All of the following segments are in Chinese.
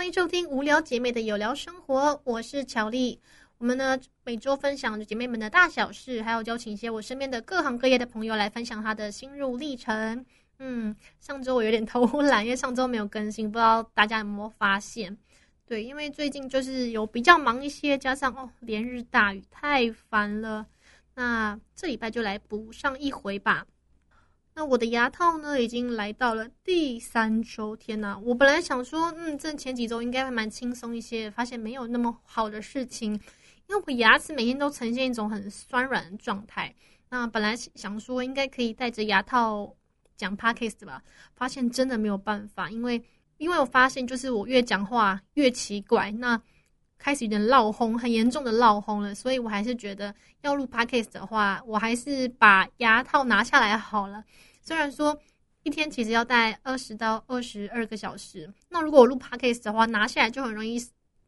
欢迎收听无聊姐妹的有聊生活，我是乔丽。我们呢每周分享姐妹们的大小事，还有邀请一些我身边的各行各业的朋友来分享他的心路历程。嗯，上周我有点偷懒，因为上周没有更新，不知道大家有没有发现？对，因为最近就是有比较忙一些，加上哦连日大雨，太烦了。那这礼拜就来补上一回吧。那我的牙套呢，已经来到了第三周。天呐，我本来想说，嗯，这前几周应该会蛮轻松一些，发现没有那么好的事情，因为我牙齿每天都呈现一种很酸软的状态。那本来想说应该可以戴着牙套讲 podcast 吧，发现真的没有办法，因为因为我发现就是我越讲话越奇怪，那。开始有点闹轰，很严重的闹轰了，所以我还是觉得要录 podcast 的话，我还是把牙套拿下来好了。虽然说一天其实要戴二十到二十二个小时，那如果我录 podcast 的话，拿下来就很容易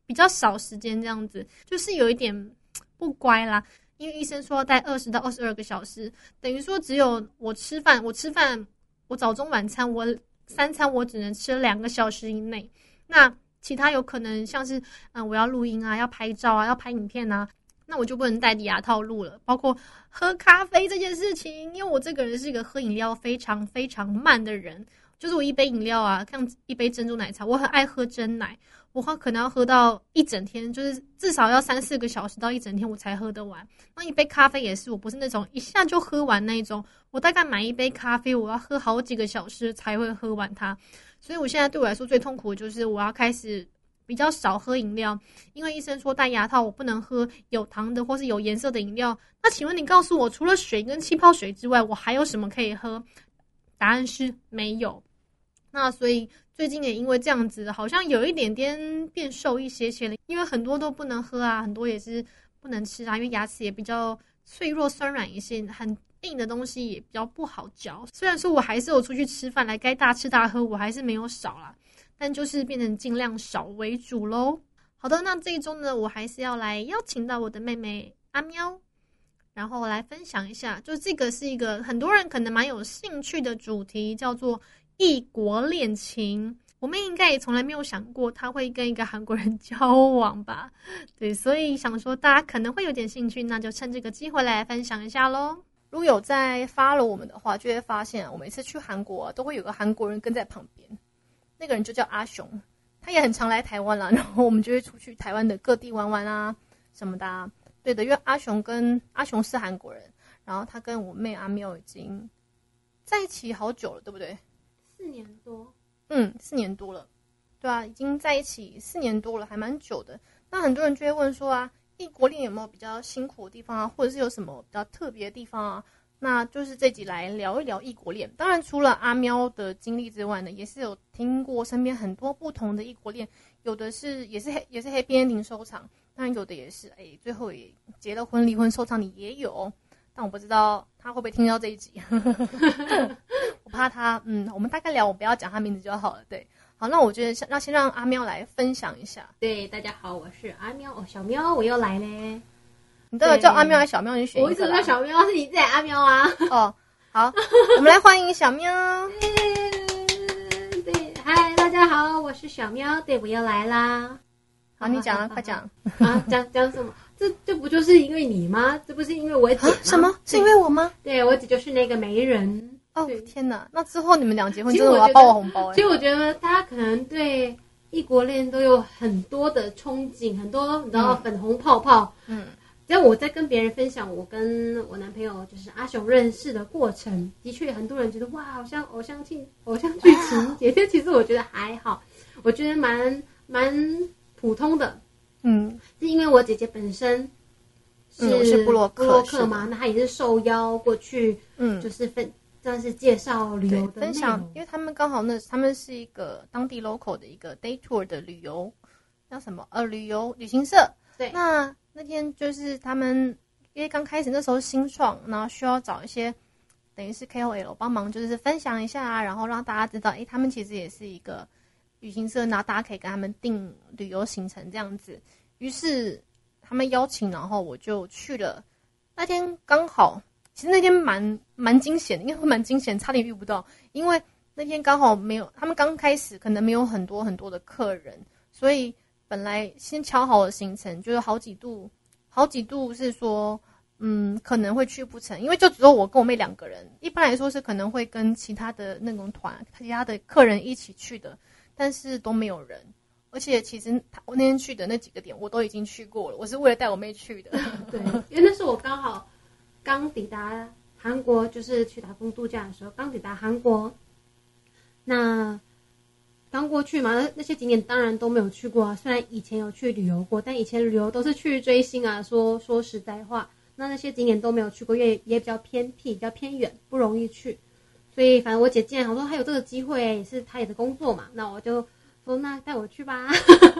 比较少时间这样子，就是有一点不乖啦。因为医生说要戴二十到二十二个小时，等于说只有我吃饭，我吃饭，我早中晚餐，我三餐我只能吃两个小时以内，那。其他有可能像是，嗯，我要录音啊，要拍照啊，要拍影片啊，那我就不能戴牙套录了。包括喝咖啡这件事情，因为我这个人是一个喝饮料非常非常慢的人，就是我一杯饮料啊，像一杯珍珠奶茶，我很爱喝真奶，我喝可能要喝到一整天，就是至少要三四个小时到一整天我才喝得完。那一杯咖啡也是，我不是那种一下就喝完那种，我大概买一杯咖啡，我要喝好几个小时才会喝完它。所以，我现在对我来说最痛苦的就是我要开始比较少喝饮料，因为医生说戴牙套我不能喝有糖的或是有颜色的饮料。那请问你告诉我，除了水跟气泡水之外，我还有什么可以喝？答案是没有。那所以最近也因为这样子，好像有一点点变瘦一些些了，因为很多都不能喝啊，很多也是不能吃啊，因为牙齿也比较脆弱、酸软一些，很。硬的东西也比较不好嚼，虽然说我还是有出去吃饭，来该大吃大喝，我还是没有少啦，但就是变成尽量少为主喽。好的，那这一周呢，我还是要来邀请到我的妹妹阿喵，然后来分享一下，就这个是一个很多人可能蛮有兴趣的主题，叫做异国恋情。我们应该也从来没有想过他会跟一个韩国人 交往吧？对，所以想说大家可能会有点兴趣，那就趁这个机会来分享一下喽。如果有在发了我们的话，就会发现我每次去韩国都会有个韩国人跟在旁边，那个人就叫阿雄，他也很常来台湾了，然后我们就会出去台湾的各地玩玩啊什么的。对的，因为阿雄跟阿雄是韩国人，然后他跟我妹阿喵已经在一起好久了，对不对？四年多。嗯，四年多了，对啊，已经在一起四年多了，还蛮久的。那很多人就会问说啊。异国恋有没有比较辛苦的地方啊，或者是有什么比较特别的地方啊？那就是这集来聊一聊异国恋。当然，除了阿喵的经历之外呢，也是有听过身边很多不同的异国恋，有的是也是黑也是黑边零收场，当然有的也是哎，最后也结了婚离婚收场的也有。但我不知道他会不会听到这一集，我怕他嗯，我们大概聊，我不要讲他名字就好了，对。好，那我觉得先那先让阿喵来分享一下。对，大家好，我是阿喵哦，小喵，我又来嘞。你到底叫阿喵还是小喵？你选一我一直叫小喵，是你在阿喵啊。哦，好，我们来欢迎小喵。对，嗨，大家好，我是小喵，对，我又来啦。好，你讲啊，快讲。啊，讲讲什么？这这不就是因为你吗？这不是因为我姐什么？是因为我吗？对，我姐就是那个媒人。哦天哪！那之后你们俩结婚，真的我要包我红包哎。其实我觉得大家可能对异国恋都有很多的憧憬，很多你知道粉红泡泡。嗯，只要我在跟别人分享我跟我男朋友就是阿雄认识的过程，的确很多人觉得哇，好像偶像剧偶像剧情 节。其实我觉得还好，我觉得蛮蛮普通的。嗯，是因为我姐姐本身是布洛克嘛，那她也是受邀过去，嗯，就是分。这是介绍旅游分享，因为他们刚好那他们是一个当地 local 的一个 day tour 的旅游，叫什么呃旅游旅行社。对，那那天就是他们因为刚开始那时候新创，然后需要找一些等于是 KOL 帮忙，就是分享一下，啊然后让大家知道，哎，他们其实也是一个旅行社，然后大家可以跟他们订旅游行程这样子。于是他们邀请，然后我就去了。那天刚好。其实那天蛮蛮惊险的，因为蛮惊险，差点遇不到。因为那天刚好没有，他们刚开始可能没有很多很多的客人，所以本来先敲好的行程，就是好几度，好几度是说，嗯，可能会去不成，因为就只有我跟我妹两个人。一般来说是可能会跟其他的那种团、其他的客人一起去的，但是都没有人。而且其实我那天去的那几个点我都已经去过了，我是为了带我妹去的。对，因为那是我刚好刚抵达韩国，就是去打工度假的时候，刚抵达韩国。那刚过去嘛，那那些景点当然都没有去过啊。虽然以前有去旅游过，但以前旅游都是去追星啊。说说实在话，那那些景点都没有去过，因为也比较偏僻、比较偏远，不容易去。所以反正我姐既然我说她有这个机会，也是她也是工作嘛，那我就。说那带我去吧，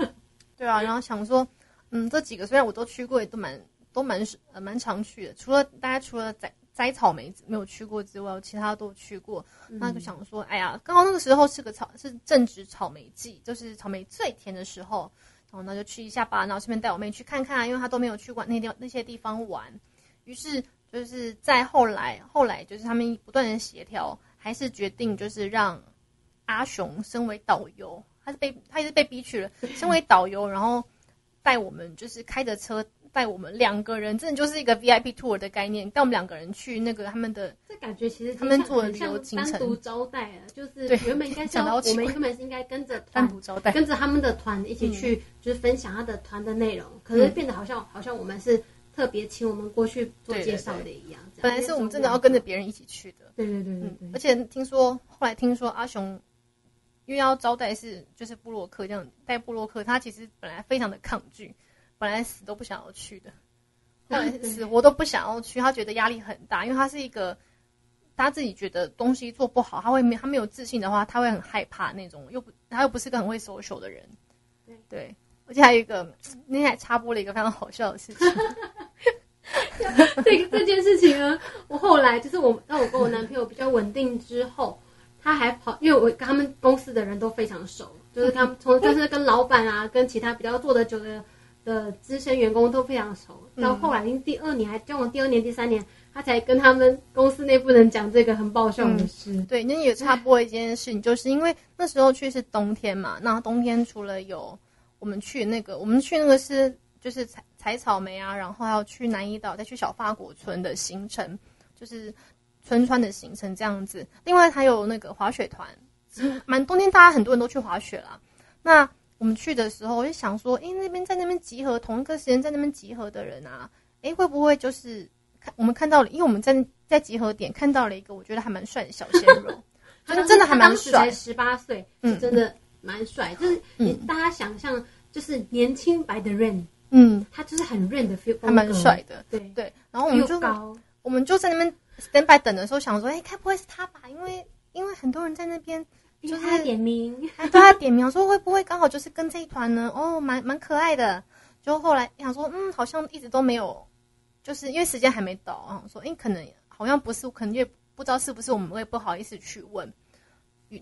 对啊，然后想说，嗯，这几个虽然我都去过，也都蛮都蛮呃蛮常去的。除了大家除了摘摘草莓没有去过之外，其他都去过。那就想说，哎呀，刚好那个时候是个草是正值草莓季，就是草莓最甜的时候，然后那就去一下吧。然后顺便带我妹去看看，因为她都没有去过那地那些地方玩。于是就是在后来后来就是他们不断的协调，还是决定就是让阿雄身为导游。他是被他也是被逼去了，身为导游，然后带我们就是开着车带我们两个人，真的就是一个 VIP tour 的概念，带我们两个人去那个他们的。这感觉其实他们做的旅游行程，单独招待啊，就是原本应该是我们原本是应该跟着单独招待，跟着他们的团一起去，就是分享他的团的内容，可是变得好像好像我们是特别请我们过去做介绍的一样。本来是我们真的要跟着别人一起去的。对对对对对。而且听说后来听说阿雄。因为要招待是就是布洛克这样带布洛克，他其实本来非常的抗拒，本来死都不想要去的，后来死活都不想要去，他觉得压力很大，因为他是一个他自己觉得东西做不好，他会没他没有自信的话，他会很害怕那种，又不他又不是个很会 social 的人，对，而且还有一个那天还插播了一个非常好笑的事情，这个这件事情呢，我后来就是我当我跟我男朋友比较稳定之后。他还跑，因为我跟他们公司的人都非常熟，就是他们从 就是跟老板啊，跟其他比较做的久的的资深员工都非常熟。到后来，因第二年还交往第二年、第三年，他才跟他们公司内部人讲这个很爆笑的事。对，那也插播一件事情，就是因为那时候去是冬天嘛，那冬天除了有我们去那个，我们去那个是就是采采草莓啊，然后还要去南怡岛，再去小发果村的行程，就是。村川的行程这样子，另外还有那个滑雪团，蛮冬天大家很多人都去滑雪啦。那我们去的时候，我就想说，哎，那边在那边集合，同一个时间在那边集合的人啊，哎，会不会就是看我们看到了？因为我们在在集合点看到了一个我觉得还蛮帅的小鲜肉，他真的还蛮帅，十八岁，嗯，真的蛮帅，就是你大家想象就是年轻白的 Rain，嗯，他就是很 Rain 的 feel，还蛮帅的，对对。然后我们就我们就在那边。stand by 等的时候，想说，哎，该不会是他吧？因为因为很多人在那边，就是点名，对他点名，说会不会刚好就是跟这一团呢？哦，蛮蛮可爱的。就后来想说，嗯，好像一直都没有，就是因为时间还没到啊。说，哎，可能好像不是，可能也不知道是不是，我们会不好意思去问。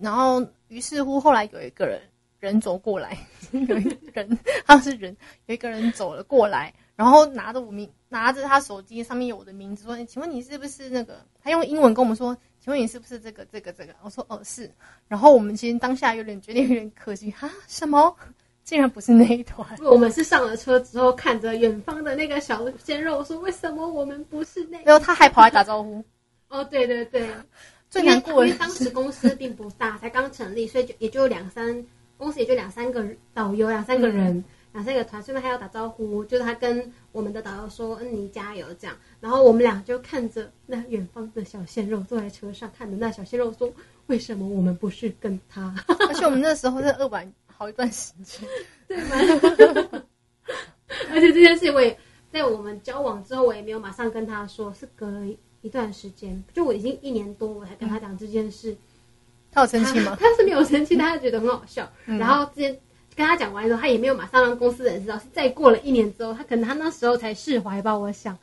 然后于是乎，后来有一个人人走过来，有一个人他是人，有一个人走了过来。然后拿着我名，拿着他手机上面有我的名字，说：“请问你是不是那个？”他用英文跟我们说：“请问你是不是这个这个这个？”我说：“哦，是。”然后我们其实当下有点觉得有点可惜，哈，什么？竟然不是那一团？我们是上了车之后，看着远方的那个小鲜肉，说：“为什么我们不是那？”然后他还跑来打招呼。哦，对对对，最难过，因为当时公司并不大，才刚成立，所以就也就两三公司也就两三个导游，两三个人。两三个团，顺便还要打招呼，就是他跟我们的导游说：“嗯，你加油。”这样，然后我们俩就看着那远方的小鲜肉坐在车上，看着那小鲜肉说：“为什么我们不是跟他？”而且我们那时候在二晚好一段时间，对吗？而且这件事，我也在我们交往之后，我也没有马上跟他说，是隔了一段时间，就我已经一年多，我才跟他讲这件事。他有生气吗？他是没有生气，他觉得很好笑。然后之前。跟他讲完之后，他也没有马上让公司的人知道。是再过了一年之后，他可能他那时候才释怀吧。我想，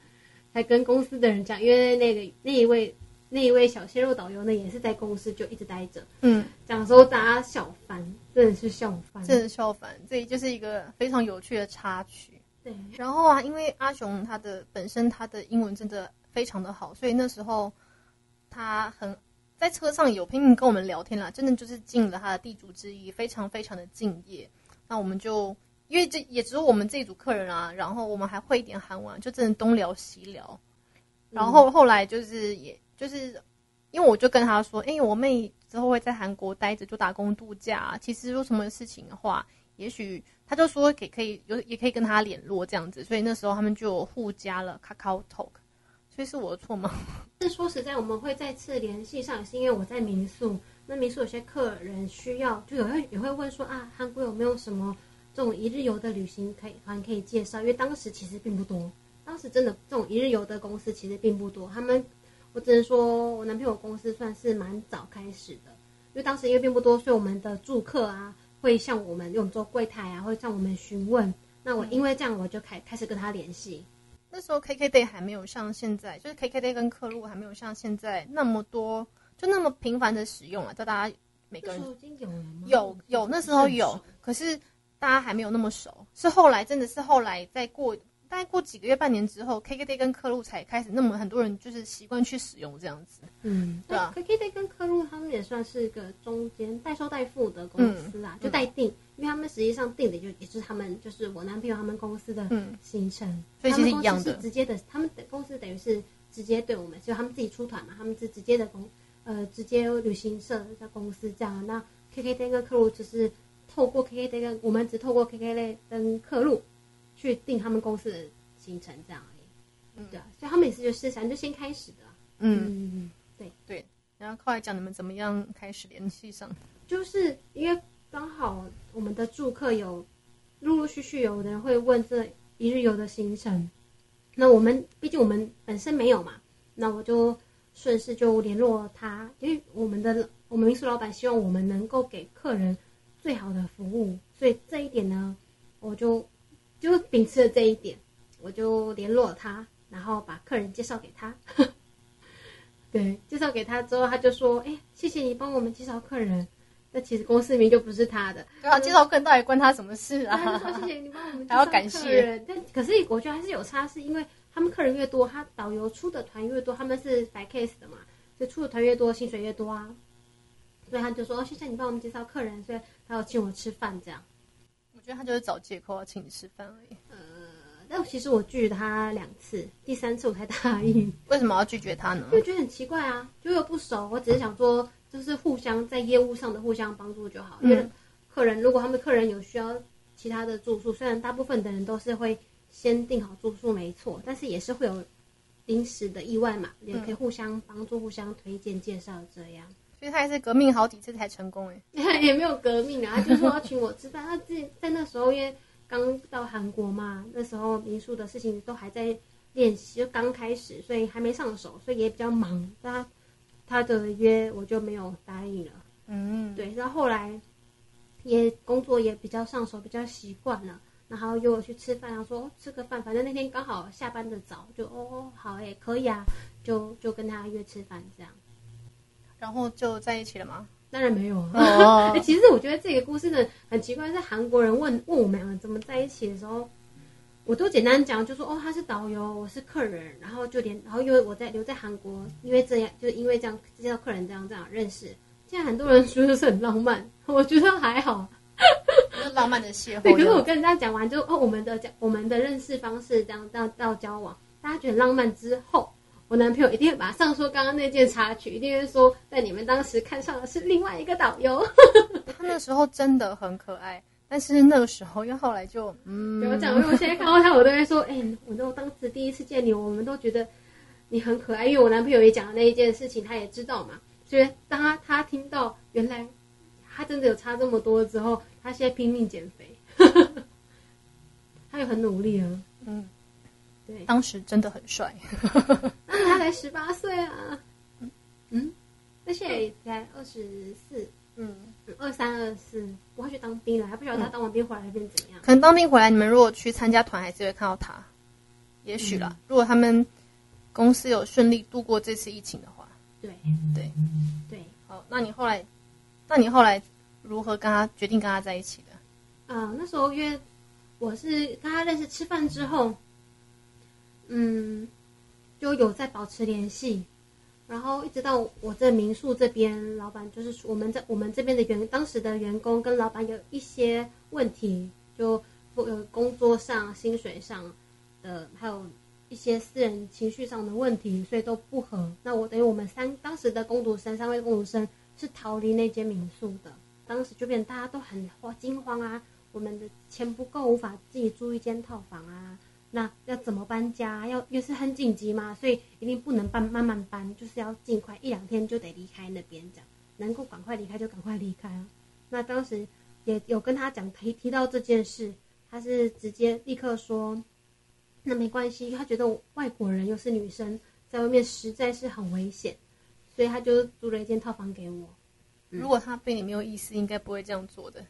才跟公司的人讲，因为那个那一位那一位小鲜肉导游呢，也是在公司就一直待着。嗯，讲说大家笑翻，真的是笑翻，真的笑翻。这就是一个非常有趣的插曲。对，然后啊，因为阿雄他的本身他的英文真的非常的好，所以那时候他很在车上有拼命跟我们聊天啦，真的就是尽了他的地主之谊，非常非常的敬业。那我们就因为这也只有我们这一组客人啊，然后我们还会一点韩文，就真的东聊西聊。然后后来就是也就是因为我就跟他说，哎，我妹之后会在韩国待着，就打工度假。其实有什么事情的话，也许他就说给可以有也可以跟他联络这样子。所以那时候他们就互加了 Kakao Talk。所以是我的错吗？是说实在，我们会再次联系上，是因为我在民宿。那民宿有些客人需要，就有会也会问说啊，韩国有没有什么这种一日游的旅行可以团可以介绍？因为当时其实并不多，当时真的这种一日游的公司其实并不多。他们，我只能说我男朋友公司算是蛮早开始的，因为当时因为并不多，所以我们的住客啊会向我们用做柜台啊，会向我们询问。那我因为这样，我就开开始跟他联系。那时候 KKday 还没有像现在，就是 KKday 跟客路还没有像现在那么多，就那么频繁的使用啊，叫大家每个人有有那时候有，可是大家还没有那么熟，是后来真的是后来再过。大概过几个月、半年之后，KKday 跟科路才开始那么很多人就是习惯去使用这样子。嗯，对啊，KKday 跟科路他们也算是个中间代收代付的公司啊，就代订，因为他们实际上定的就也是他们就是我男朋友他们公司的行程，所以其实一样的，直接的，他们的公司等于是直接对我们，就他们自己出团嘛，他们是直接的公呃直接旅行社的公司这样。那 KKday 跟客路就是透过 KKday 跟我们只透过 KKday 跟客路。去定他们公司的行程这样而已，嗯，对啊，所以他们也是就是想就先开始的，嗯，对。对，然后后来讲你们怎么样开始联系上，就是因为刚好我们的住客有陆陆续续有人会问这一日游的行程，那我们毕竟我们本身没有嘛，那我就顺势就联络他，因为我们的我们民宿老板希望我们能够给客人最好的服务，所以这一点呢，我就。就秉持了这一点，我就联络他，然后把客人介绍给他。对，介绍给他之后，他就说：“哎，谢谢你帮我们介绍客人。”那其实公司名就不是他的。对啊，介绍客人到底关他什么事啊？他就说：“谢谢你帮我们介绍客人。”但可是我觉得还是有差，是因为他们客人越多，他导游出的团越多，他们是白 case 的嘛，所以出的团越多，薪水越多啊。所以他就说：“谢谢你帮我们介绍客人。”所以他要请我吃饭这样。我觉得他就是找借口要请你吃饭而已。呃，但其实我拒绝他两次，第三次我才答应。为什么要拒绝他呢？就觉得很奇怪啊，就又不熟。我只是想说，就是互相在业务上的互相帮助就好。因为客人如果他们客人有需要其他的住宿，虽然大部分的人都是会先订好住宿，没错，但是也是会有临时的意外嘛，也可以互相帮助、互相推荐、介绍这样。所以他也是革命好几次才成功哎，也没有革命啊，他就说要请我吃饭。他自己在那时候因为刚到韩国嘛，那时候民宿的事情都还在练习，就刚开始，所以还没上手，所以也比较忙。他他的约我就没有答应了。嗯，对。然后后来也工作也比较上手，比较习惯了，然后约我去吃饭，然后说吃个饭，反正那天刚好下班的早，就哦好哎可以啊，就就跟他约吃饭这样。然后就在一起了吗？当然没有啊。其实我觉得这个故事呢很奇怪，是韩国人问问我们怎么在一起的时候，我都简单讲，就说哦他是导游，我是客人，然后就连然后因为我在留在韩国，因为这样就是因为这样介绍客人这样这样认识。现在很多人说的是很浪漫，我觉得还好，浪漫的邂逅。对，可是我跟人家讲完就哦我们的讲我们的认识方式这样到到交往，大家觉得浪漫之后。我男朋友一定会马上说刚刚那件插曲，一定会说在你们当时看上的是另外一个导游。他那时候真的很可爱，但是那个时候因为后来就嗯，我讲，因为我现在看到他，我都会说，哎，我都当时第一次见你，我们都觉得你很可爱，因为我男朋友也讲了那一件事情，他也知道嘛。所以当他他听到原来他真的有差这么多之后，他现在拼命减肥，他也很努力啊，嗯。对，当时真的很帅。他才十八岁啊，嗯，那现在才二十四，嗯，二三二四，我要去当兵了，还不晓得他当完兵回来变怎样。可能当兵回来，你们如果去参加团，还是会看到他。也许啦，如果他们公司有顺利度过这次疫情的话，对。对。对。好，那你后来，那你后来如何跟他决定跟他在一起的？啊，那时候因为我是跟他认识吃饭之后。嗯，就有在保持联系，然后一直到我这民宿这边，老板就是我们在我们这边的员当时的员工跟老板有一些问题，就呃工作上、薪水上的，还有一些私人情绪上的问题，所以都不合。那我等于我们三当时的工读生三位工读生是逃离那间民宿的，当时就变大家都很慌惊慌啊，我们的钱不够，无法自己租一间套房啊。那要怎么搬家？要也是很紧急嘛，所以一定不能搬，慢慢搬，就是要尽快一两天就得离开那边，这样能够赶快离开就赶快离开啊。那当时也有跟他讲提提到这件事，他是直接立刻说，那没关系，他觉得外国人又是女生，在外面实在是很危险，所以他就租了一间套房给我。如果他对你没有意思，应该不会这样做的。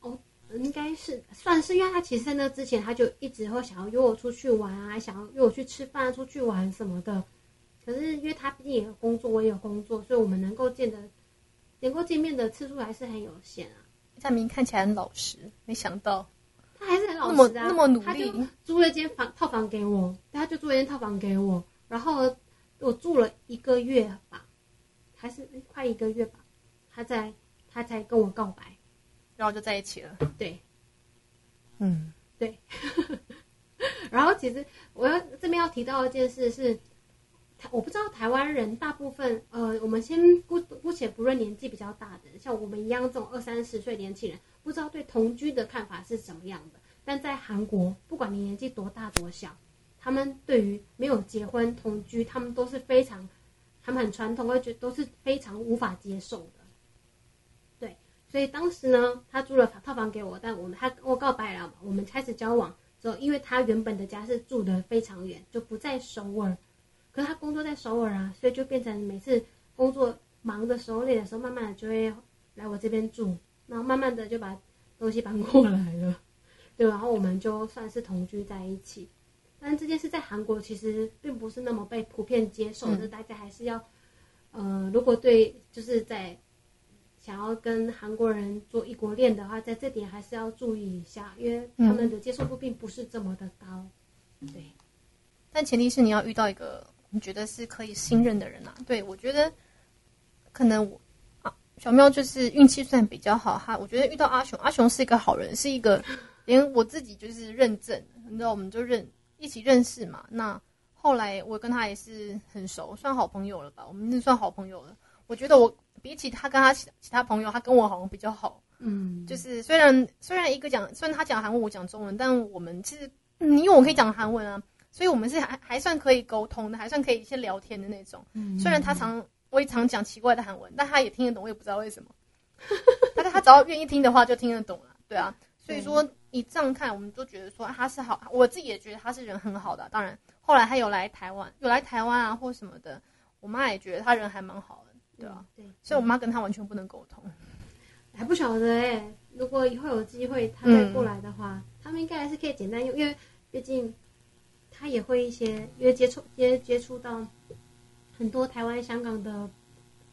哦应该是算是，因为他其实在那之前他就一直会想要约我出去玩啊，想要约我去吃饭、出去玩什么的。可是因为他毕竟也有工作，我也有工作，所以我们能够见的、能够见面的次数还是很有限啊。夏明看起来很老实，没想到他还是很老实啊，那么努力，租了间房套房给我，他就租了间套房给我，然后我住了一个月吧，还是快一个月吧，他在他才跟我告白。然后就在一起了。对，嗯，对。然后其实我要这边要提到一件事是，我不知道台湾人大部分呃，我们先姑姑且不论年纪比较大的，像我们一样这种二三十岁年轻人，不知道对同居的看法是什么样的。但在韩国，不管你年纪多大多小，他们对于没有结婚同居，他们都是非常，他们很传统，会觉得都是非常无法接受的。对所以当时呢，他租了套房给我，但我们他跟我告白了，我们开始交往之后，因为他原本的家是住的非常远，就不在首尔，可是他工作在首尔啊，所以就变成每次工作忙的时候、累的时候，慢慢的就会来我这边住，然后慢慢的就把东西搬过来了，对，然后我们就算是同居在一起。但这件事在韩国其实并不是那么被普遍接受，的，大家还是要，呃，如果对就是在。想要跟韩国人做异国恋的话，在这点还是要注意一下，因为他们的接受度并不是这么的高。对，但前提是你要遇到一个你觉得是可以信任的人啊。对我觉得，可能我啊，小喵就是运气算比较好哈。我觉得遇到阿雄，阿雄是一个好人，是一个连我自己就是认证，你知道，我们就认一起认识嘛。那后来我跟他也是很熟，算好朋友了吧？我们算好朋友了。我觉得我。比起他跟他其其他朋友，他跟我好像比较好。嗯，就是虽然虽然一个讲，虽然他讲韩文，我讲中文，但我们其实，因为我可以讲韩文啊，所以我们是还还算可以沟通的，还算可以先聊天的那种。嗯，虽然他常我也常讲奇怪的韩文，但他也听得懂，我也不知道为什么。但是他只要愿意听的话，就听得懂了。对啊，所以说你这样看，我们都觉得说他是好，我自己也觉得他是人很好的。当然，后来他有来台湾，有来台湾啊或什么的，我妈也觉得他人还蛮好的。对啊，对，所以我妈跟他完全不能沟通，还不晓得哎。如果以后有机会他再过来的话，他们应该还是可以简单用，因为毕竟他也会一些，因为接触接接触到很多台湾、香港的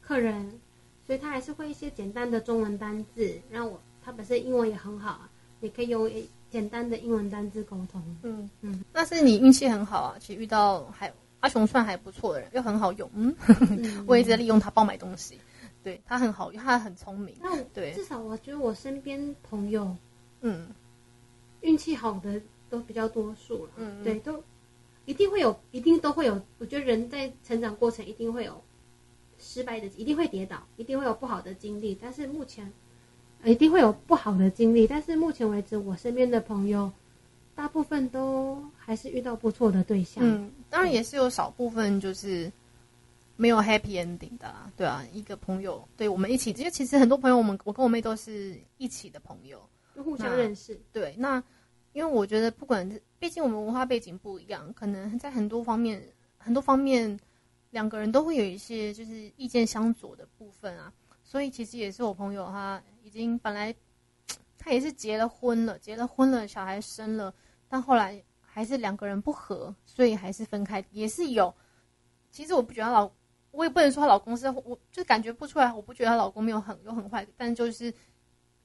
客人，所以他还是会一些简单的中文单字。让我他本身英文也很好啊，也可以用简单的英文单字沟通。嗯嗯，那是你运气很好啊，其实遇到还。阿雄算还不错的人，又很好用，嗯，我一直在利用他帮买东西，对他很好，他很聪明。那对，至少我觉得我身边朋友，嗯，运气好的都比较多数了，嗯，对，都一定会有，一定都会有。我觉得人在成长过程一定会有失败的，一定会跌倒，一定会有不好的经历。但是目前一定会有不好的经历，但是目前为止，我身边的朋友。大部分都还是遇到不错的对象，嗯，当然也是有少部分就是没有 happy ending 的，对啊，一个朋友，对我们一起，因为其实很多朋友，我们我跟我妹都是一起的朋友，就互相认识，对，那因为我觉得不管，毕竟我们文化背景不一样，可能在很多方面，很多方面两个人都会有一些就是意见相左的部分啊，所以其实也是我朋友他已经本来他也是结了婚了，结了婚了，小孩生了。但后来还是两个人不和，所以还是分开，也是有。其实我不觉得老，我也不能说她老公是，我就感觉不出来。我不觉得她老公没有很有很坏，但就是，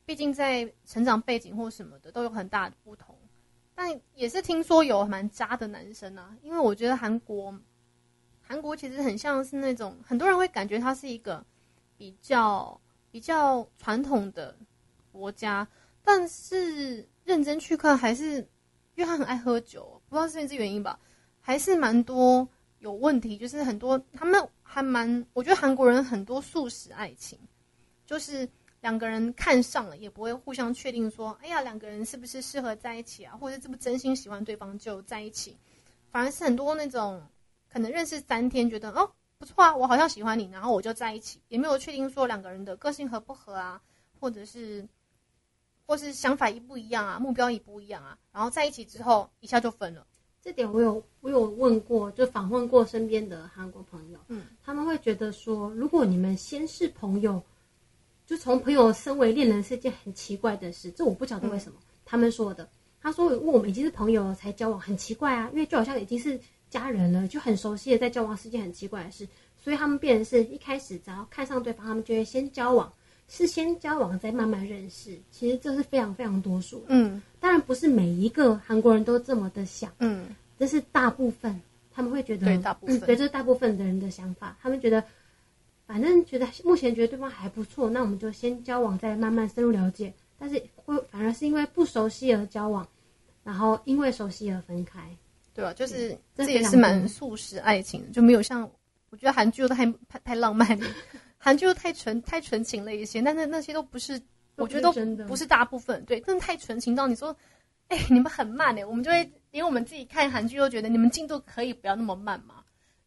毕竟在成长背景或什么的都有很大的不同。但也是听说有蛮渣的男生啊，因为我觉得韩国韩国其实很像是那种很多人会感觉他是一个比较比较传统的国家，但是认真去看，还是因为他很爱喝酒，不知道是因为这原因吧，还是蛮多有问题。就是很多他们还蛮，我觉得韩国人很多素食爱情，就是两个人看上了，也不会互相确定说，哎呀，两个人是不是适合在一起啊，或者是不是真心喜欢对方就在一起，反而是很多那种。可能认识三天，觉得哦不错啊，我好像喜欢你，然后我就在一起，也没有确定说两个人的个性合不合啊，或者是，或是想法一不一样啊，目标一不一样啊，然后在一起之后一下就分了。这点我有我有问过，就访问过身边的韩国朋友，嗯，他们会觉得说，如果你们先是朋友，就从朋友升为恋人是一件很奇怪的事，这我不晓得为什么他们说的。他说，如果我们已经是朋友才交往，很奇怪啊，因为就好像已经是。家人了就很熟悉的，在交往是件很奇怪的事，所以他们变成是一开始只要看上对方，他们就会先交往，是先交往再慢慢认识。其实这是非常非常多数，嗯，当然不是每一个韩国人都这么的想，嗯，这是大部分他们会觉得，对大部分，对这是大部分的人的想法，他们觉得反正觉得目前觉得对方还不错，那我们就先交往，再慢慢深入了解。但是会反而是因为不熟悉而交往，然后因为熟悉而分开。对啊，就是这也是蛮素食爱情，就没有像我觉得韩剧都太太太浪漫了，韩剧又太纯太纯情了一些，但是那些都不是，我觉得都不是大部分，对，真的太纯情到你说，哎，你们很慢哎，我们就会因为我们自己看韩剧又觉得你们进度可以不要那么慢嘛。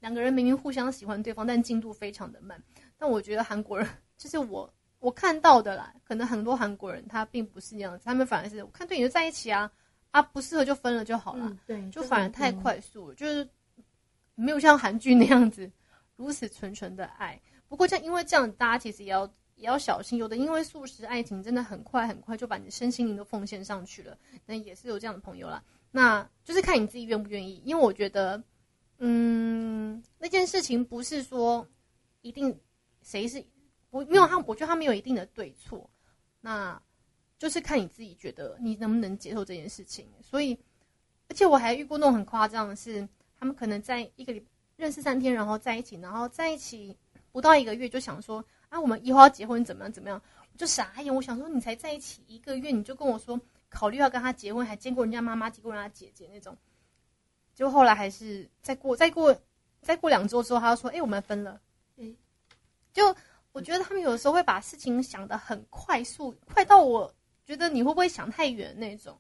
两个人明明互相喜欢对方，但进度非常的慢。但我觉得韩国人就是我我看到的啦，可能很多韩国人他并不是这样子，他们反而是我看对你就在一起啊。啊，不适合就分了就好了，对，就反而太快速了，就是没有像韩剧那样子如此纯纯的爱。不过，像因为这样，大家其实也要也要小心，有的因为素食爱情真的很快很快就把你身心灵都奉献上去了，那也是有这样的朋友啦。那就是看你自己愿不愿意，因为我觉得，嗯，那件事情不是说一定谁是我没有他，我觉得他没有一定的对错，那。就是看你自己觉得你能不能接受这件事情，所以，而且我还遇过那种很夸张的是，他们可能在一个礼认识三天，然后在一起，然后在一起不到一个月就想说啊，我们以后要结婚怎么样怎么样，我就傻眼。我想说，你才在一起一个月，你就跟我说考虑要跟他结婚，还见过人家妈妈，见过人家姐姐那种，就后来还是再过再过再过两周之后，他就说，哎，我们分了。嗯，就我觉得他们有的时候会把事情想得很快速，快到我。觉得你会不会想太远那种？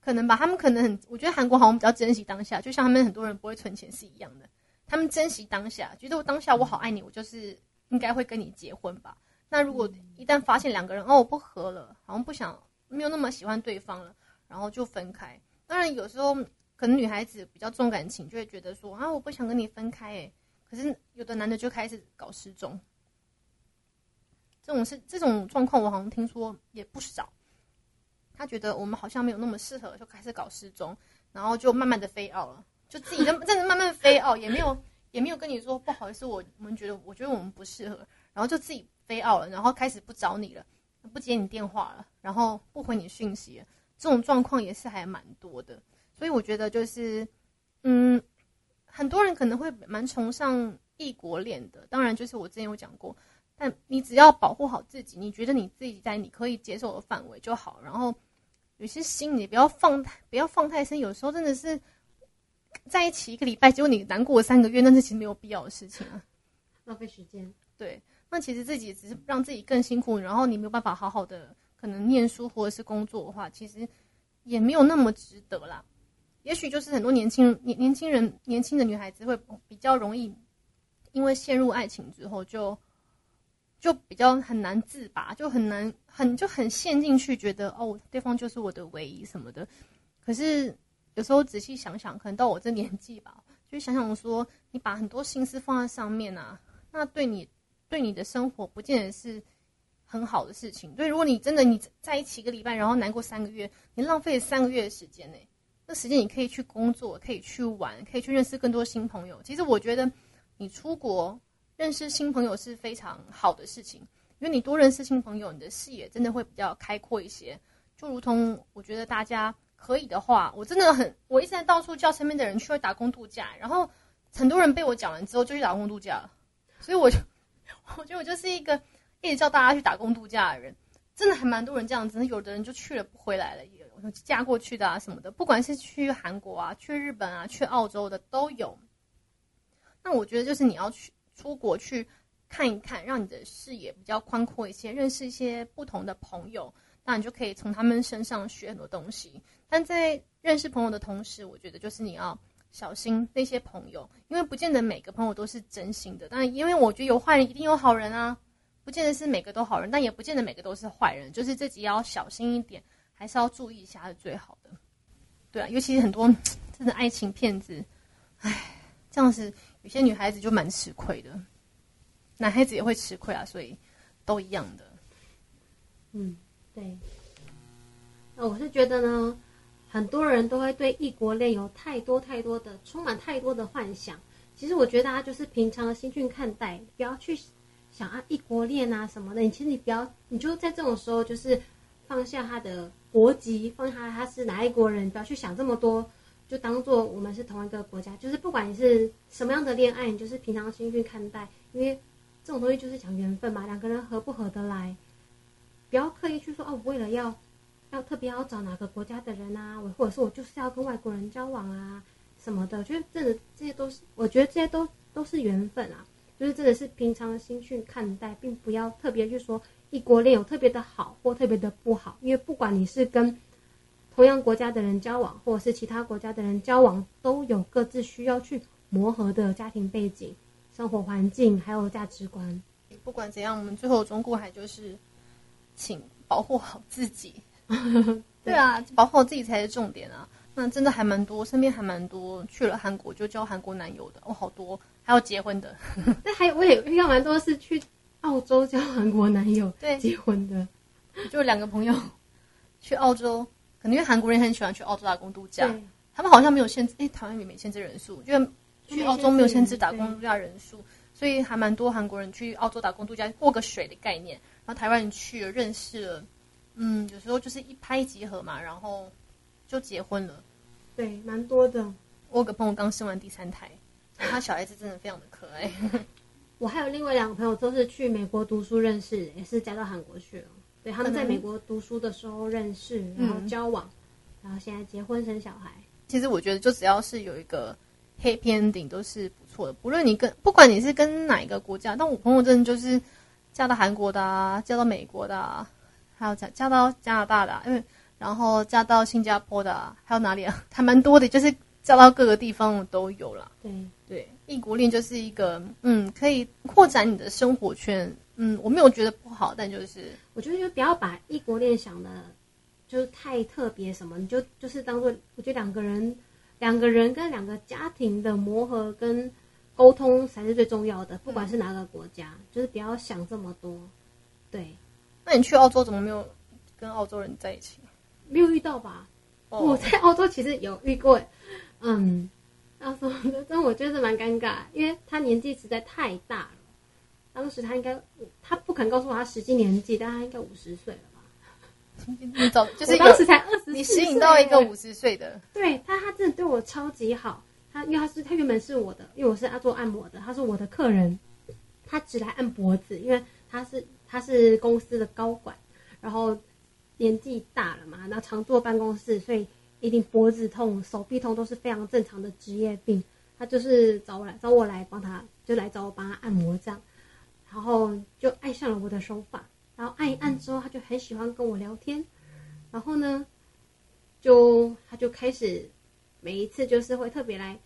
可能吧。他们可能很，我觉得韩国好像比较珍惜当下，就像他们很多人不会存钱是一样的。他们珍惜当下，觉得我当下我好爱你，我就是应该会跟你结婚吧。那如果一旦发现两个人哦不合了，好像不想没有那么喜欢对方了，然后就分开。当然有时候可能女孩子比较重感情，就会觉得说啊我不想跟你分开诶。可是有的男的就开始搞失踪。这种是这种状况，我好像听说也不少。他觉得我们好像没有那么适合，就开始搞失踪，然后就慢慢的飞傲了，就自己的 真的慢慢飞傲，也没有也没有跟你说不好意思，我我们觉得我觉得我们不适合，然后就自己飞傲了，然后开始不找你了，不接你电话了，然后不回你讯息，这种状况也是还蛮多的。所以我觉得就是，嗯，很多人可能会蛮崇尚异国恋的，当然就是我之前有讲过。但你只要保护好自己，你觉得你自己在你可以接受的范围就好。然后有些心你不要放太不要放太深。有时候真的是在一起一个礼拜，结果你难过三个月，那是其实没有必要的事情啊，浪费时间。对，那其实自己只是让自己更辛苦，然后你没有办法好好的可能念书或者是工作的话，其实也没有那么值得啦。也许就是很多年轻年年轻人年轻的女孩子会比较容易因为陷入爱情之后就。就比较很难自拔，就很难很就很陷进去，觉得哦，对方就是我的唯一什么的。可是有时候仔细想想，可能到我这年纪吧，就想想说，你把很多心思放在上面啊，那对你对你的生活不见得是很好的事情。对，如果你真的你在一起一个礼拜，然后难过三个月，你浪费了三个月的时间呢？那时间你可以去工作，可以去玩，可以去认识更多新朋友。其实我觉得你出国。认识新朋友是非常好的事情，因为你多认识新朋友，你的视野真的会比较开阔一些。就如同我觉得大家可以的话，我真的很，我一直在到处叫身边的人去打工度假，然后很多人被我讲完之后就去打工度假了，所以我就 我觉得我就是一个一直叫大家去打工度假的人，真的还蛮多人这样子，有的人就去了不回来了，也有嫁过去的啊什么的，不管是去韩国啊、去日本啊、去澳洲的都有。那我觉得就是你要去出国去看一看，让你的视野比较宽阔一些，认识一些不同的朋友，那你就可以从他们身上学很多东西。但在认识朋友的同时，我觉得就是你要小心那些朋友，因为不见得每个朋友都是真心的。但因为我觉得有坏人一定有好人啊，不见得是每个都好人，但也不见得每个都是坏人。就是自己要小心一点，还是要注意一下是最好的。对啊，尤其是很多真的爱情骗子，唉，这样子。有些女孩子就蛮吃亏的，男孩子也会吃亏啊，所以都一样的。嗯，对。那我是觉得呢，很多人都会对异国恋有太多太多的、充满太多的幻想。其实我觉得大家就是平常的心去看待，不要去想啊异国恋啊什么的。你其实你不要，你就在这种时候就是放下他的国籍，放下他是哪一国人，不要去想这么多。就当做我们是同一个国家，就是不管你是什么样的恋爱，你就是平常心去看待，因为这种东西就是讲缘分嘛，两个人合不合得来，不要刻意去说哦，为了要要特别要找哪个国家的人啊，我或者是我就是要跟外国人交往啊什么的，我觉得这个这些都是，我觉得这些都都是缘分啊，就是真的是平常心去看待，并不要特别去说异国恋有特别的好或特别的不好，因为不管你是跟。同样国家的人交往，或者是其他国家的人交往，都有各自需要去磨合的家庭背景、生活环境，还有价值观。不管怎样，我们最后终归还就是，请保护好自己。对啊，保护好自己才是重点啊！那真的还蛮多，身边还蛮多去了韩国就交韩国男友的哦，好多还要结婚的。那还有我也遇到蛮多是去澳洲交韩国男友，对，结婚的，就两个朋友去澳洲。因为韩国人很喜欢去澳洲打工度假，他们好像没有限制，哎，台湾也没限制人数，因为去澳洲没有限制打工度假人数，所以还蛮多韩国人去澳洲打工度假过个水的概念。然后台湾人去了，认识了，嗯，有时候就是一拍即合嘛，然后就结婚了。对，蛮多的。我有个朋友刚生完第三胎，他小孩子真的非常的可爱。我还有另外两个朋友都是去美国读书认识，也是嫁到韩国去了。对，他们在美国读书的时候认识，然后交往，然后现在结婚生小孩。其实我觉得，就只要是有一个黑片顶，都是不错的。不论你跟不管你是跟哪一个国家，但我朋友真的就是嫁到韩国的，啊，嫁到美国的，啊，还有嫁嫁到加拿大的，因为然后嫁到新加坡的，啊还有哪里啊？还蛮多的，就是嫁到各个地方都有了。对对，异国恋就是一个嗯，可以扩展你的生活圈。嗯，我没有觉得不好，但就是我觉得就不要把异国恋想的，就是太特别什么，你就就是当做我觉得两个人，两个人跟两个家庭的磨合跟沟通才是最重要的，不管是哪个国家，就是不要想这么多。对，那你去澳洲怎么没有跟澳洲人在一起？没有遇到吧？我在澳洲其实有遇过，嗯，澳洲的，但我觉得蛮尴尬，因为他年纪实在太大了。当时他应该，他不肯告诉我他实际年纪，但他应该五十岁了吧？你早就是当时才二十，你吸引到一个五十岁的。对他，他真的对我超级好。他因为他是他原本是我的，因为我是要做按摩的，他是我的客人。他只来按脖子，因为他是他是公司的高管，然后年纪大了嘛，然后常坐办公室，所以一定脖子痛、手臂痛都是非常正常的职业病。他就是找我来找我来帮他，就来找我帮他按摩这样。然后就爱上了我的手法，然后按一按之后，他就很喜欢跟我聊天。然后呢，就他就开始每一次就是会特别来，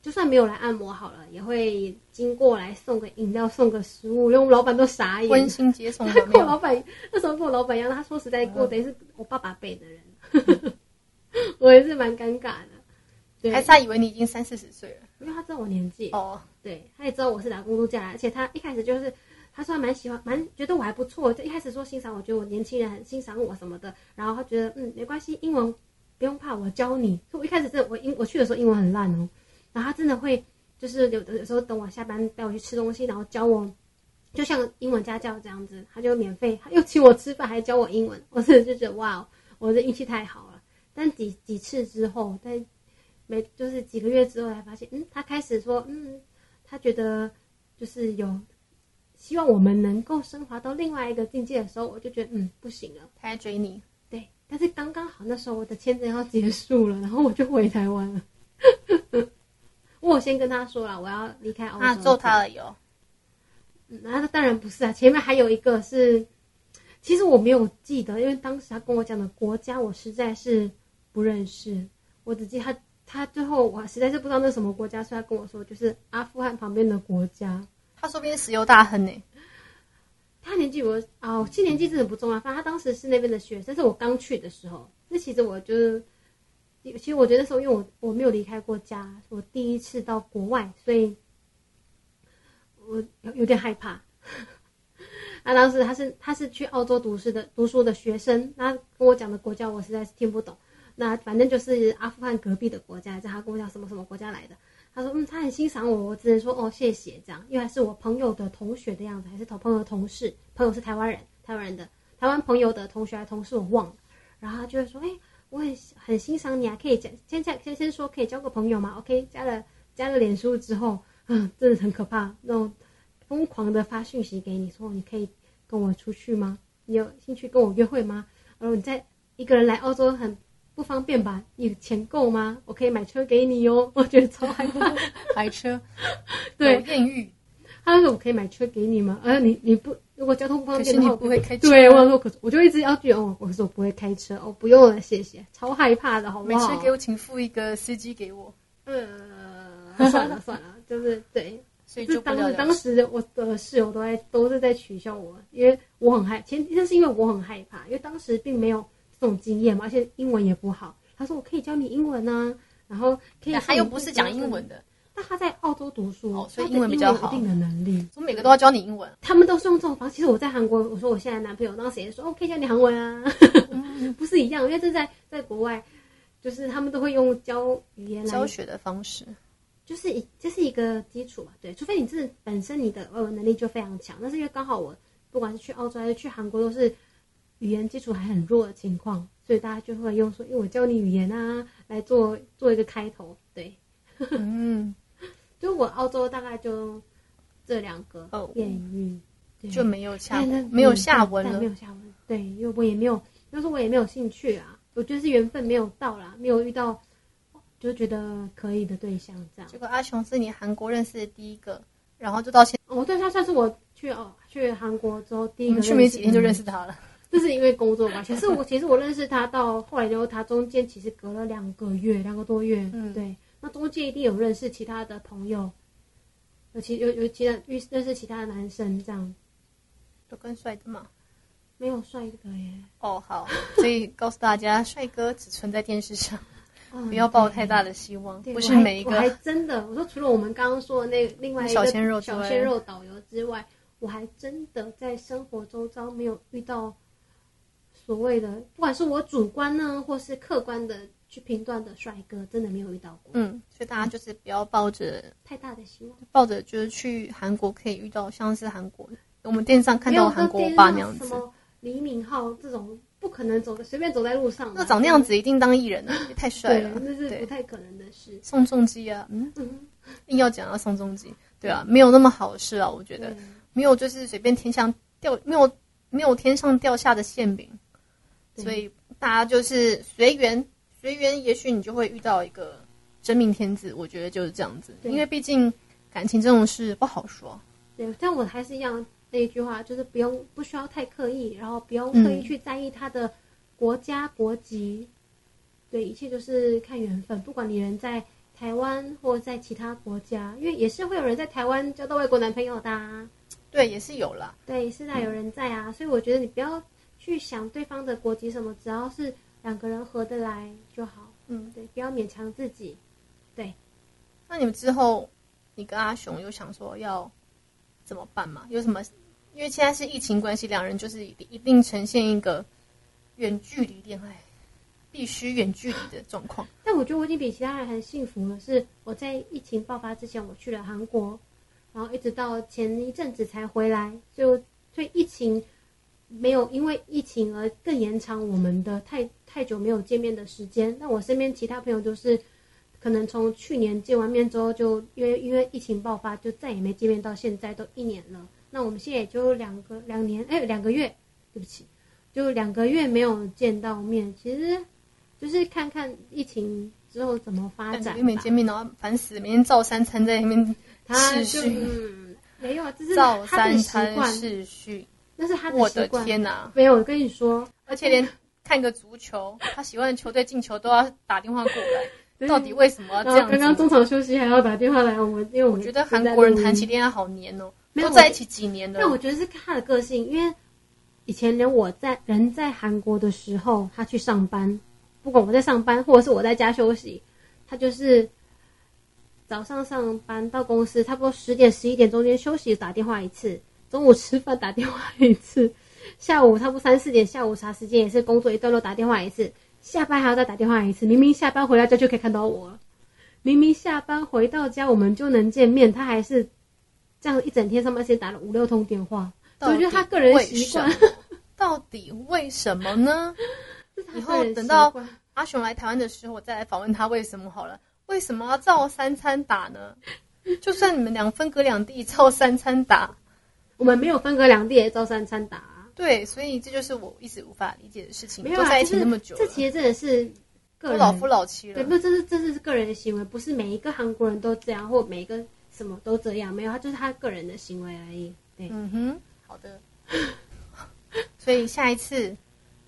就算没有来按摩好了，也会经过来送个饮料、送个食物，因为我们老板都傻眼。温馨接送。跟我老板那时候跟我老板一样，他说实在过等于是我爸爸辈的人，我也是蛮尴尬的。还是他以为你已经三四十岁了，因为他知道我年纪哦。对，他也知道我是打工度假，而且他一开始就是，他说蛮喜欢，蛮觉得我还不错，就一开始说欣赏我，觉得我年轻人很欣赏我什么的，然后他觉得嗯没关系，英文不用怕，我教你。我一开始是我英我去的时候英文很烂哦，然后他真的会就是有的有时候等我下班带我去吃东西，然后教我，就像英文家教这样子，他就免费他又请我吃饭，还教我英文，我真的就觉得哇，我的运气太好了。但几几次之后，在没就是几个月之后才发现，嗯，他开始说，嗯，他觉得就是有希望我们能够升华到另外一个境界的时候，我就觉得，嗯，不行了，他在追你。对，但是刚刚好那时候我的签证要结束了，然后我就回台湾了。我先跟他说了，我要离开澳洲。啊，揍他了有？那他当然不是啊，前面还有一个是，其实我没有记得，因为当时他跟我讲的国家，我实在是不认识。我只记得他，他最后我实在是不知道那什么国家，所以他跟我说就是阿富汗旁边的国家。他说边石油大亨呢。他年纪我啊，其实年纪真的不重要，反正他当时是那边的学生，是我刚去的时候。那其实我就是，其实我觉得那时候，因为我我没有离开过家，我第一次到国外，所以我有有点害怕。那当时他是他是去澳洲读书的读书的学生，那跟我讲的国家我实在是听不懂。那反正就是阿富汗隔壁的国家，在他跟我讲什么什么国家来的。他说：“嗯，他很欣赏我，我只能说哦，谢谢这样，因为是我朋友的同学的样子，还是同朋友的同事，朋友是台湾人，台湾人的台湾朋友的同学还同事我忘了。然后他就会说：，哎，我很很欣赏你啊，可以加先先先先说可以交个朋友吗？OK，加了加了脸书之后，嗯，真的很可怕，那种疯狂的发讯息给你说，你可以跟我出去吗？你有兴趣跟我约会吗？然后你在一个人来澳洲很。”不方便吧？你钱够吗？我可以买车给你哟。我觉得超害怕买车，对艳遇。他说我可以买车给你吗？呃，你你不如果交通不方便的话，不会开车。对，我说可是我就一直要去哦。我说我不会开车哦，不用了，谢谢。超害怕的，好不好？没车给我，请付一个司机给我。呃，算了算了，就是对。所以就当时当时我的室友都在都是在取笑我，因为我很害，前提是因为我很害怕，因为当时并没有。这种经验嘛，而且英文也不好。他说：“我可以教你英文呢，然后可以。”他又不是讲英文的，但他在澳洲读书，所以英文比较好。一定的能力，我每个都要教你英文。他们都是用这种方式。其实我在韩国，我说我现在男朋友当时也说：“哦，可以教你韩文啊。” 不是一样，因为这在在国外，就是他们都会用教语言来教学的方式，就是一这是一个基础嘛。对，除非你自本身你的外文能力就非常强，但是因为刚好我不管是去澳洲还是去韩国都是。语言基础还很弱的情况，所以大家就会用说：“因为我教你语言啊，来做做一个开头。”对，嗯，就我澳洲大概就这两个艳遇，就没有下没有下文了，没有下文。对，因为我也没有，那时候我也没有兴趣啊，我觉得是缘分没有到啦，没有遇到就觉得可以的对象这样。结果阿雄是你韩国认识的第一个，然后就到现哦，对他算是我去哦去韩国之后第一个，去没几天就认识他了。这是因为工作吧？其实我其实我认识他到后来之后，他中间其实隔了两个月，两个多月。嗯，对。那中间一定有认识其他的朋友，尤其有有其他认认识其他的男生，这样。都更帅的吗？没有帅哥耶。哦，好。所以告诉大家，帅哥只存在电视上，不要抱太大的希望。不是每一个。我还真的，我说除了我们刚刚说的那另外一个小鲜肉小鲜肉导游之外，我还真的在生活周遭没有遇到。所谓的，不管是我主观呢，或是客观的去评断的帅哥，真的没有遇到过。嗯，所以大家就是不要抱着太大的希望，抱着就是去韩国可以遇到像是韩国，我们电视上看到韩国欧巴那样子，什么李敏镐这种不可能走的，随便走在路上，那长那样子一定当艺人啊，也太帅了，那是不太可能的事。宋仲基啊，嗯，硬要讲到宋仲基，对啊，没有那么好事啊，我觉得。没有，就是随便天上掉，没有没有天上掉下的馅饼。所以大家就是随缘，随缘，也许你就会遇到一个真命天子。我觉得就是这样子，因为毕竟感情这种事不好说。对，但我还是一样那一句话，就是不用不需要太刻意，然后不用刻意去在意他的国家国籍。对，一切就是看缘分。不管你人在台湾或在其他国家，因为也是会有人在台湾交到外国男朋友的。对，也是有了。对，是在有人在啊，所以我觉得你不要。去想对方的国籍什么，只要是两个人合得来就好。嗯，对，不要勉强自己。对，那你们之后，你跟阿雄有想说要怎么办吗？有什么？因为现在是疫情关系，两人就是一定呈现一个远距离恋爱，必须远距离的状况。但我觉得我已经比其他人还幸福了。是我在疫情爆发之前，我去了韩国，然后一直到前一阵子才回来，就对疫情。没有因为疫情而更延长我们的太太久没有见面的时间。那我身边其他朋友都是可能从去年见完面之后，就因为因为疫情爆发，就再也没见面，到现在都一年了。那我们现在也就两个两年，哎，两个月，对不起，就两个月没有见到面。其实就是看看疫情之后怎么发展。没见面，然后烦死，每天照三餐在那边视讯，没有，这是照三餐视讯，那是他的我的天哪！没有，我跟你说，而且连看个足球，他喜欢的球队进球都要打电话过来。到底为什么这样？刚刚中场休息还要打电话来，我们因为我觉得韩国人谈起恋爱好黏哦，都在一起几年了。但我觉得是他的个性，因为以前连我在人在韩国的时候，他去上班，不管我在上班或者是我在家休息，他就是早上上班到公司，差不多十点十一点中间休息打电话一次，中午吃饭打电话 一次，下午差不多三四点下午茶时间也是工作一段落打电话一次。下班还要再打电话一次，明明下班回到家就可以看到我了，明明下班回到家我们就能见面，他还是这样一整天上班时间打了五六通电话。我觉得他个人习惯，到底为什么呢？以后等到阿雄来台湾的时候，我再来访问他为什么好了。为什么要照三餐打呢？就算你们两分隔两地，照三餐打，我们没有分隔两地也照三餐打。对，所以这就是我一直无法理解的事情。没有在一起那么久，这其实真的是都老夫老妻了。对，不，这是这是个人的行为，不是每一个韩国人都这样，或每一个什么都这样。没有，他就是他个人的行为而已。对，嗯哼，好的。所以下一次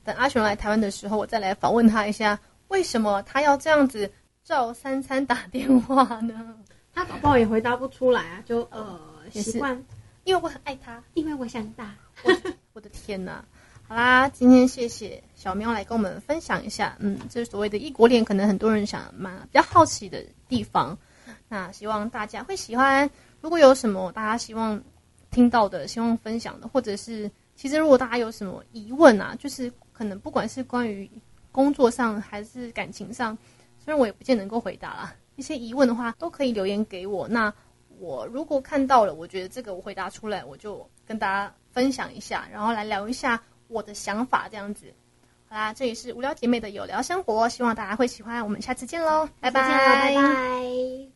等阿雄来台湾的时候，我再来访问他一下，为什么他要这样子照三餐打电话呢？他搞不好也回答不出来啊，就呃习惯，因为我很爱他，因为我想打。我我的天哪！好啦，今天谢谢小喵来跟我们分享一下，嗯，这是所谓的异国恋，可能很多人想蛮比较好奇的地方。那希望大家会喜欢。如果有什么大家希望听到的、希望分享的，或者是其实如果大家有什么疑问啊，就是可能不管是关于工作上还是感情上，虽然我也不见能够回答啦，一些疑问的话都可以留言给我。那我如果看到了，我觉得这个我回答出来，我就跟大家。分享一下，然后来聊一下我的想法，这样子。好啦，这里是无聊姐妹的有聊生活，希望大家会喜欢。我们下次见喽，拜拜，拜拜。